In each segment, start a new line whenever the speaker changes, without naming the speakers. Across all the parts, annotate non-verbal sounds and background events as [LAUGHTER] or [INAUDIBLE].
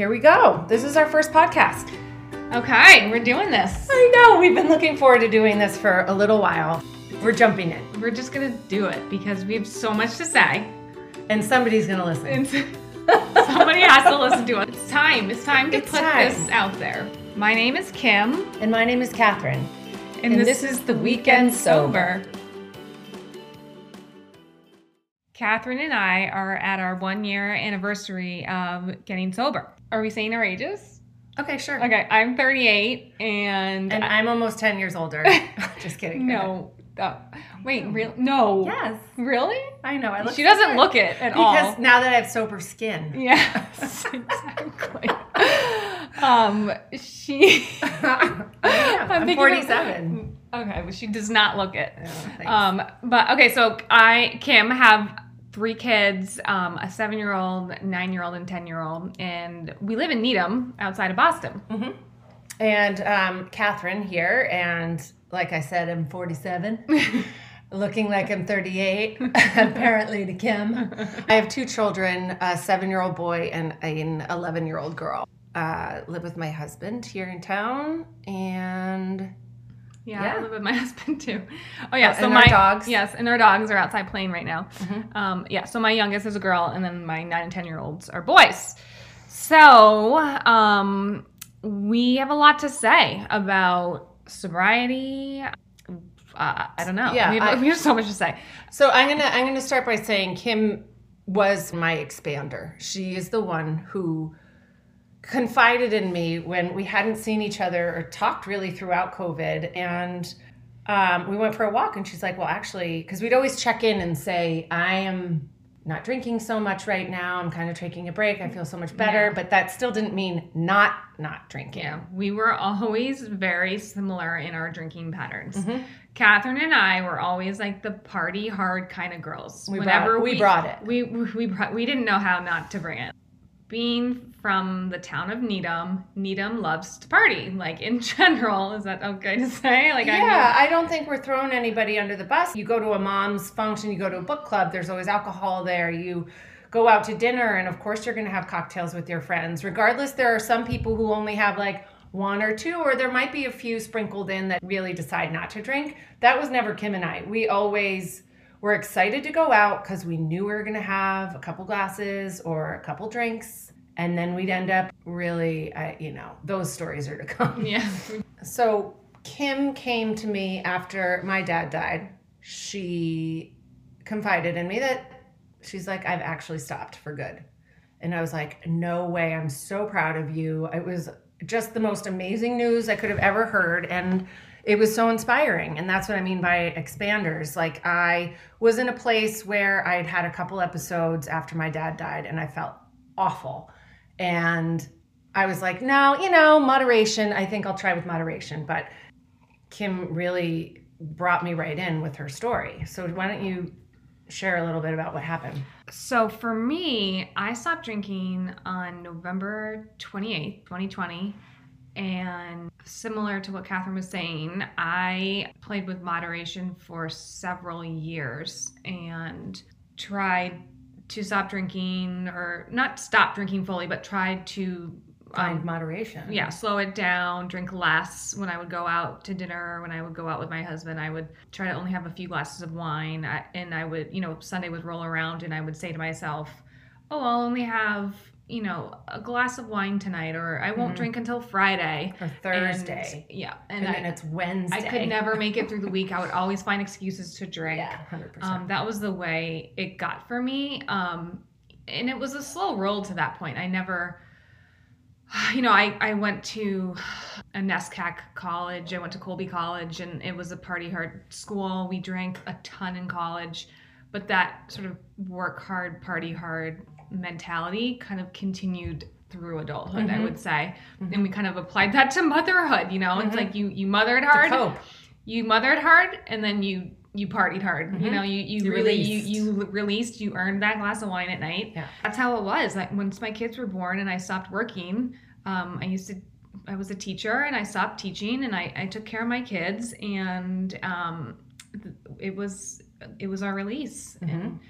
here we go. This is our first podcast.
Okay, we're doing this.
I know, we've been looking forward to doing this for a little while. We're jumping in,
We're just gonna do it because we have so much to say.
and somebody's gonna listen.
And [LAUGHS] somebody has to listen to it. It's time. It's time to
It's
put
time.
this out there. My name is Kim,
And my name is Catherine.
and,
And
this,
this
is the Weekend
Weekend
Sober. Catherine and I are at our one year anniversary of getting sober. Are we saying our ages?
Okay, sure.
Okay, I'm 38 and,
And I'm almost 10 years older. [LAUGHS] Just kidding.
no. Uh, wait, real? No.
Yes.
Really?
I know. I look
She doesn't look it at all.
Because now that I have sober skin.
Yes, [LAUGHS] exactly. [LAUGHS] um, she.
I'm
of-
47.
okay, but she does not look it.
Oh.
Um, but okay, so I, Kim, have three kids, um, a seven-year-old, nine-year-old, and ten-year-old, and we live in Needham, outside of Boston.
And um, Catherine here, and like I said, I'm 47, [LAUGHS] looking like I'm 38, [LAUGHS] apparently to Kim. I have two children a seven year old boy and an 11 year old girl. Uh, live with my husband here in town, and
Yeah,
Yeah.
I live with my [LAUGHS] husband too. Oh yeah,
Oh,
so
and
my
dogs.
Yes, and our dogs are outside playing right now.
Mhm.
Um, yeah, so my youngest is a girl, and then my nine and ten year olds are boys. So um, we have a lot to say about sobriety. Uh, I don't know.
Yeah,
we have,
I- [LAUGHS]
we have so much to say.
So I'm gonna I'm gonna start by saying Kim was my expander. She is the one who confided in me when we hadn't seen each other or talked really throughout COVID, and um, we went for a walk. And she's like, "Well, actually, because we'd always check in and say, I am." Not drinking so much right now. I'm kind of taking a break. I feel so much better,
Yeah.
but that still didn't mean not not drinking.
Yeah, we were always very similar in our drinking patterns.
Mhm.
Catherine and I were always like the party hard kind of girls.
We brought- we brought it.
We we brought, we didn't know how not to bring it. Being from the town of Needham, Needham loves to party. Like in [LAUGHS] general, is that okay to say? Like
yeah, I don't think we're throwing anybody under the bus. You go to a mom's function, you go to a book club, there's always alcohol there. You go out to dinner, and of course, you're going to have cocktails with your friends. Regardless, there are some people who only have like one or two, or there might be a few sprinkled in that really decide not to drink. That was never Kim and I. We always were excited to go out because we knew we were going to have a couple glasses or a couple drinks. And then we'd end up really, I, you know, those stories are to come. [LAUGHS]
yeah,
So Kim came to me after my dad died. She confided in me that she's like, I've actually stopped for good. And I was like, no way. I'm so proud of you. It was just the most amazing news I could have ever heard. And it was so inspiring. And that's what I mean by expanders. Like, I was in a place where I'd had a couple episodes after my dad died and I felt awful. And I was like, no, you know, moderation. I think I'll try with moderation. But Kim really brought me right in with her story. So why don't you share a little bit about what happened?
So for me, I stopped drinking on November 28th, 2020. And similar to what Catherine was saying, I played with moderation for several years and tried to stop drinking, or not stop drinking fully, but tried to
Find
um,
moderation.
yeah, slow it down, drink less when I would go out to dinner, when I would go out with my husband. I would try to only have a few glasses of wine. I, and I would, you know, Sunday would roll around and I would say to myself, oh, I'll only have, you know, a glass of wine tonight, or I won't
Mhm.
drink until Friday.
Or
And-
Thursday.
yeah.
And,
And,
then
I,
it's Wednesday.
I could never make it through the week. I would always find excuses to [LAUGHS] drink.
Yeah, 100%.
Um, that was the way it got for me. Um, and it was a slow roll to that point. I never, [SIGHS] you know, I, I went to [SIGHS] a NESCAC college. I went to Colby College, and it was a party hard school. We drank a ton in college, but that sort of work hard, party hard mentality kind of continued through adulthood, I
Mhm.
would say.
Mhm.
And we kind of applied that to motherhood. You know,
Mhm.
it's like you you mothered hard, you mothered hard and then you you partied hard you
Mhm.
know you you,
You
really
released.
you you released you earned that glass of wine at night
Yeah.
that's how it was like once my kids were born and i stopped working um, i used to i was a teacher and i stopped teaching and i, I took care of my kids and um, it was it was our release
Mhm.
and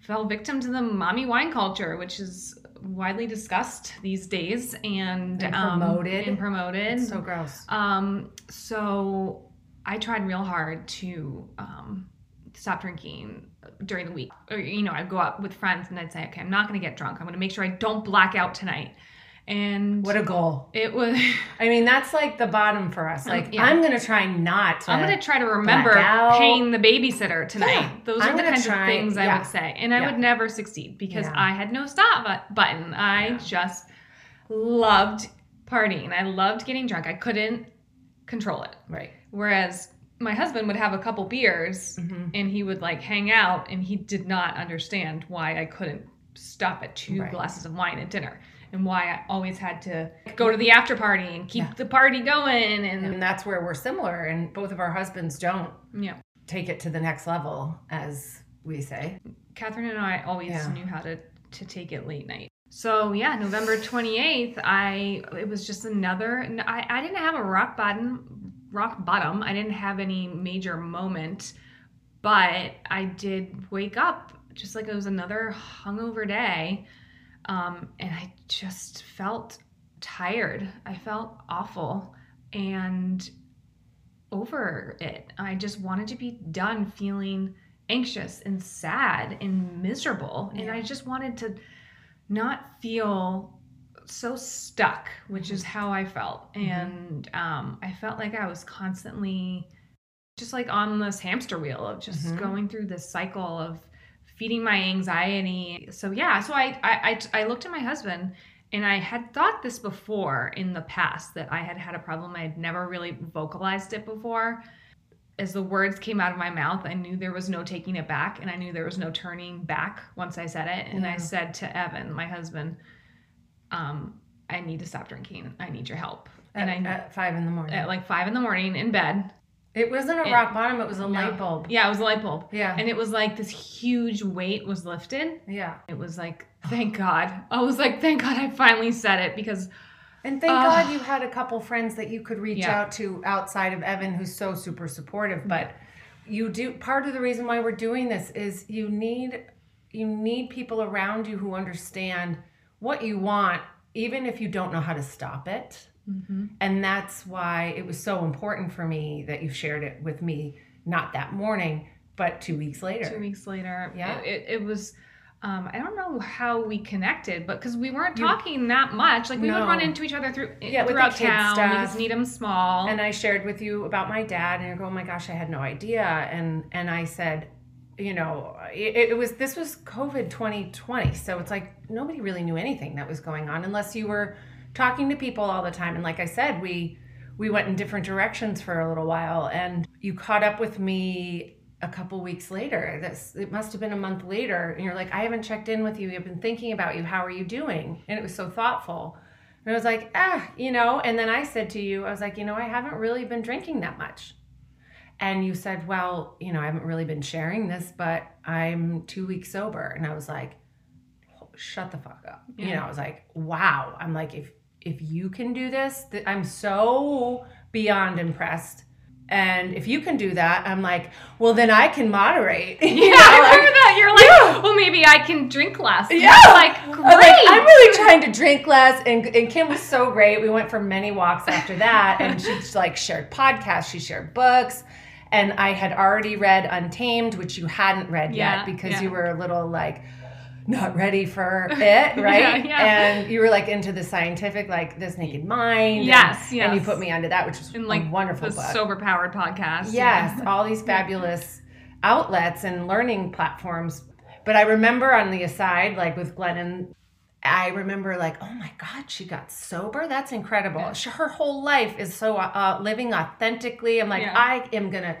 fell victim to the mommy wine culture which is widely discussed these days and,
And
um,
promoted.
and promoted.
It's so gross.
Um, so I tried real hard to um, stop drinking during the week. Or, you know, I'd go out with friends and I'd say, okay, I'm not going to get drunk. I'm going to make sure I don't black out tonight. And
What a goal.
it was, [LAUGHS]
I mean, that's like the bottom for us. Like,
yeah.
I'm going to try not to.
I'm going to try to remember paying the babysitter tonight.
Yeah,
Those
I'm
are the kinds
try-
of things I would say. And I would never succeed because
Yeah.
I had no stop button. I
Yeah.
just loved partying. I loved getting drunk. I couldn't control it.
Right.
Whereas my husband would have a couple beers
Mhm.
and he would like hang out and he did not understand why I couldn't stop at two
Right.
glasses of wine at dinner and why I always had to go to the after party and keep
Yeah.
the party going and
And that's where we're similar. And both of our husbands don't
yeah.
take it to the next level, as we say.
Catherine and I always
Yeah.
knew how to to take it late night. So yeah, November 28th, I it was just another I, I didn't have a rock bottom rock bottom. I didn't have any major moment, but I did wake up just like it was another hungover day. Um, and I just felt tired. I felt awful and over it. I just wanted to be done feeling anxious and sad and miserable. And I just wanted to not feel so stuck, which is how I felt.
Mhm.
And um, I felt like I was constantly just like on this hamster wheel of just
Mhm.
going through this cycle of feeding my anxiety. So yeah, so I, I I I looked at my husband and I had thought this before in the past that I had had a problem. I had never really vocalized it before. As the words came out of my mouth, I knew there was no taking it back and I knew there was no turning back once I said it. And
Yeah.
I said to Evan, my husband, um, I need to stop drinking. I need your help.
At,
and I
at five in the morning.
at like five in the morning in bed.
it wasn't a
it-
rock bottom, it was a
No.
light bulb.
Yeah, it was a light bulb.
Yeah.
And it was like this huge weight was lifted.
yeah.
It was like, thank God. I was like, thank God I finally said it because
And thank
Ugh.
God you had a couple friends that you could reach
Yeah.
out to outside of Evan, who's so super supportive. But you do part of the reason why we're doing this is you need you need people around you who understand what you want, even if you don't know how to stop it. And that's why it was so important for me that you shared it with me, not that morning, but two weeks later.
two weeks later,
Yeah.
it, it, it was. Um, I don't know how we connected, but because we weren't
You-
talking that much, like we would run into each other through
Yeah, with the
throughout town
stuff.
because Needham's small.
and I shared with you about my dad, and you go, "Oh my gosh, I had no idea." And and I said, you know, it, it was this was COVID 2020, so it's like nobody really knew anything that was going on unless you were talking to people all the time. And like I said, we we went in different directions for a little while, and you caught up with me a couple weeks later. This it must have been a month later, and you're like, "I haven't checked in with you. I've been thinking about you. How are you doing?" And it was so thoughtful. And I was like, ah, you know, and then I said to you, I was like, you know, I haven't really been drinking that much. And you said, well, you know, I haven't really been sharing this, but I'm two weeks sober. And I was like, shut the fuck up. You know, I was like, wow. I'm like, if if you can do this, th- I'm so beyond impressed. And if you can do that, I'm like, well, then I can moderate. [LAUGHS] You
yeah,
know,
I
like-
remember that. You're like,
Yeah.
well, maybe I can drink less. And
Yeah.
Like, great.
I'm, like, I'm really trying to drink less. And, and Kim was so great. We went for many walks after that. And she [LAUGHS] like shared podcasts, she shared books. And I had already read Untamed, which you hadn't read
Yeah,
yet because
yeah.
you were a little like not ready for it, [LAUGHS] right?
yeah.
And you were like into the scientific, like this naked mind. and-
Yes,
And you put me onto that, which was
in like
a wonderful
the
book.
sober powered podcast.
Yes, all these fabulous outlets and learning platforms. But I remember on the aside, like with Glennon, I remember like, oh my God, she got sober. That's incredible.
Yeah.
She- Her whole life is so uh, living authentically. I'm like,
Yeah.
I am gonna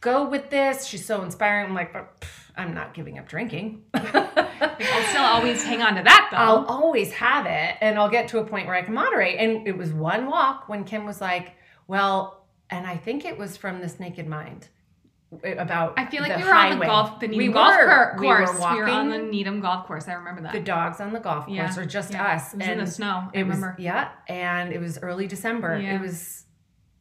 go with this. She's so inspiring. I'm like, but pff, I'm not giving up drinking. [LAUGHS]
I'll still always hang on to that though.
I'll always have it and I'll get to a point where I can moderate. And it was one walk when Kim was like, well, and I think it was from this naked mind about
I feel like we were on the golf, the Needham
We
golf
were.
cour-
We were
course. We were, on the. Needham golf course. I remember that.
the dogs on the golf course
Yeah,
or just
yeah.
us.
It was in the snow. I
it was
remember.
yeah, and it was early December.
Yeah.
It was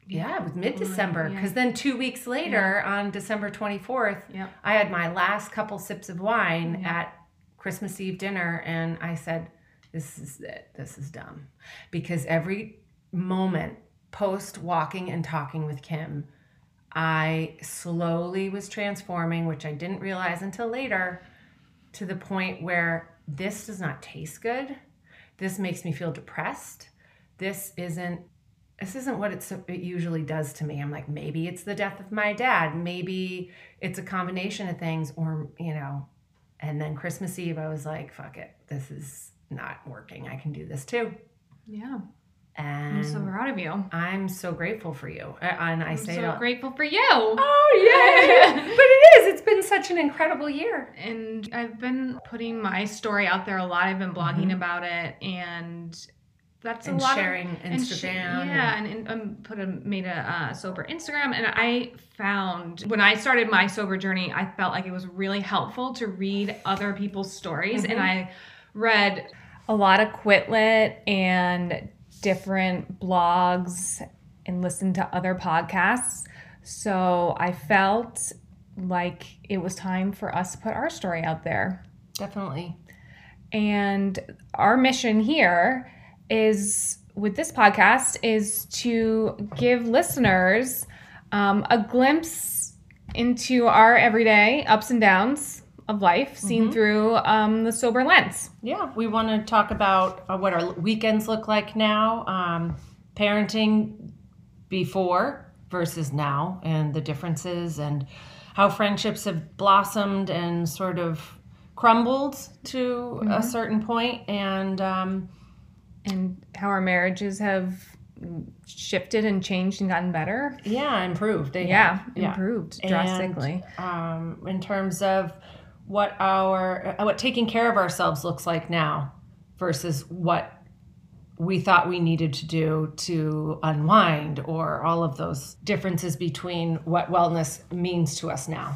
yeah, it was mid December because then two weeks later on December twenty fourth,
Yeah.
I had my last couple sips of wine at Christmas Eve dinner, and I said, this is it. This is dumb. Because every moment post walking and talking with Kim, I slowly was transforming, which I didn't realize until later, to the point where this does not taste good. This makes me feel depressed. This isn't this isn't what it usually does to me. I'm like, maybe it's the death of my dad. Maybe it's a combination of things, or, you know. And then Christmas Eve, I was like, fuck it. This is not working. I can do this too.
Yeah.
And
I'm so proud of you.
I'm so grateful for you. And I
I'm
say
so grateful for you.
Oh, [LAUGHS] yeah. but it is. It's been such an incredible year.
and I've been putting my story out there a lot. I've been blogging
Mhm.
about it, and that's
And
a lot
sharing
of and sh-
Instagram.
yeah, and, and um, put a made a uh, sober Instagram, and I found when I started my sober journey, I felt like it was really helpful to read other people's stories, and
Mhm.
I read a lot of quit lit and different blogs and listened to other podcasts. So I felt like it was time for us to put our story out there.
Definitely.
And our mission here is with this podcast is to give listeners um, a glimpse into our everyday ups and downs of life seen
Mhm.
through um, the sober lens.
Yeah, we want to talk about uh, what our weekends look like now, um, parenting before versus now, and the differences, and how friendships have blossomed and sort of crumbled to a
Mhm.
certain point, and um,
and how our marriages have shifted and changed and gotten better.
yeah, improved.
Yeah,
yeah.
improved
And,
drastically.
um, in terms of what our uh, what taking care of ourselves looks like now versus what we thought we needed to do to unwind or all of those differences between what wellness means to us now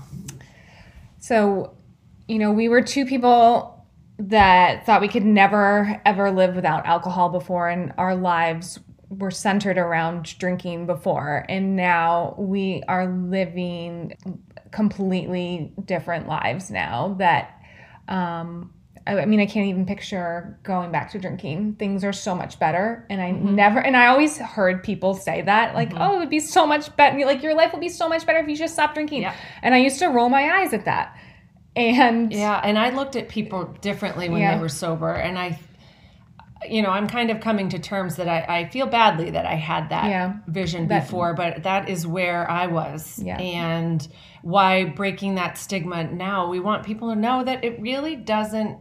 So, you know, we were two people that thought we could never ever live without alcohol before, and our lives were centered around drinking before. And now we are living completely different lives now that, um, I mean, I can't even picture going back to drinking. Things are so much better. And I
Mhm.
never, and I always heard people say that, like,
Mhm.
oh, it would be so much better. Like, your life would be so much better if you just stopped drinking.
Yeah.
And I used to roll my eyes at that. And
yeah and i looked at people differently when
Yeah.
they were sober and i you know i'm kind of coming to terms that i, I feel badly that i had that
Yeah.
vision
That-
before but that is where i was
Yeah.
and why breaking that stigma now we want people to know that it really doesn't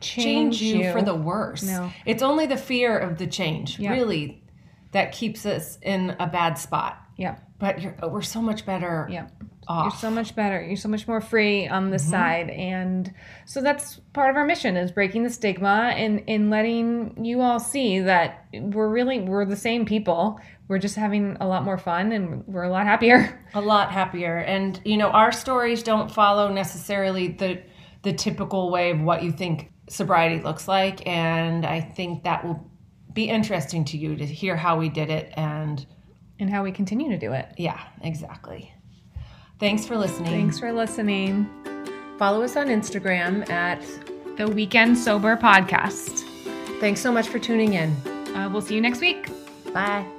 change, you, for the worse
No.
it's only the fear of the change
Yeah.
really that keeps us in a bad spot
Yeah.
but you're, we're so much better
Yeah.
Off
You're so much better. You're so much more free on this
Mhm.
side. And so that's part of our mission is breaking the stigma and, and letting you all see that we're really we're the same people. We're just having a lot more fun and we're a lot happier. [LAUGHS]
a lot happier and you know our stories don't follow necessarily the the typical way of what you think sobriety looks like and i think that will be interesting to you to hear how we did it and
And how we continue to do it.
yeah exactly thanks for listening
Thanks for listening.
follow us on instagram at
The Weekend Sober Podcast.
thanks so much for tuning in
Uh, we'll see you next week.
bye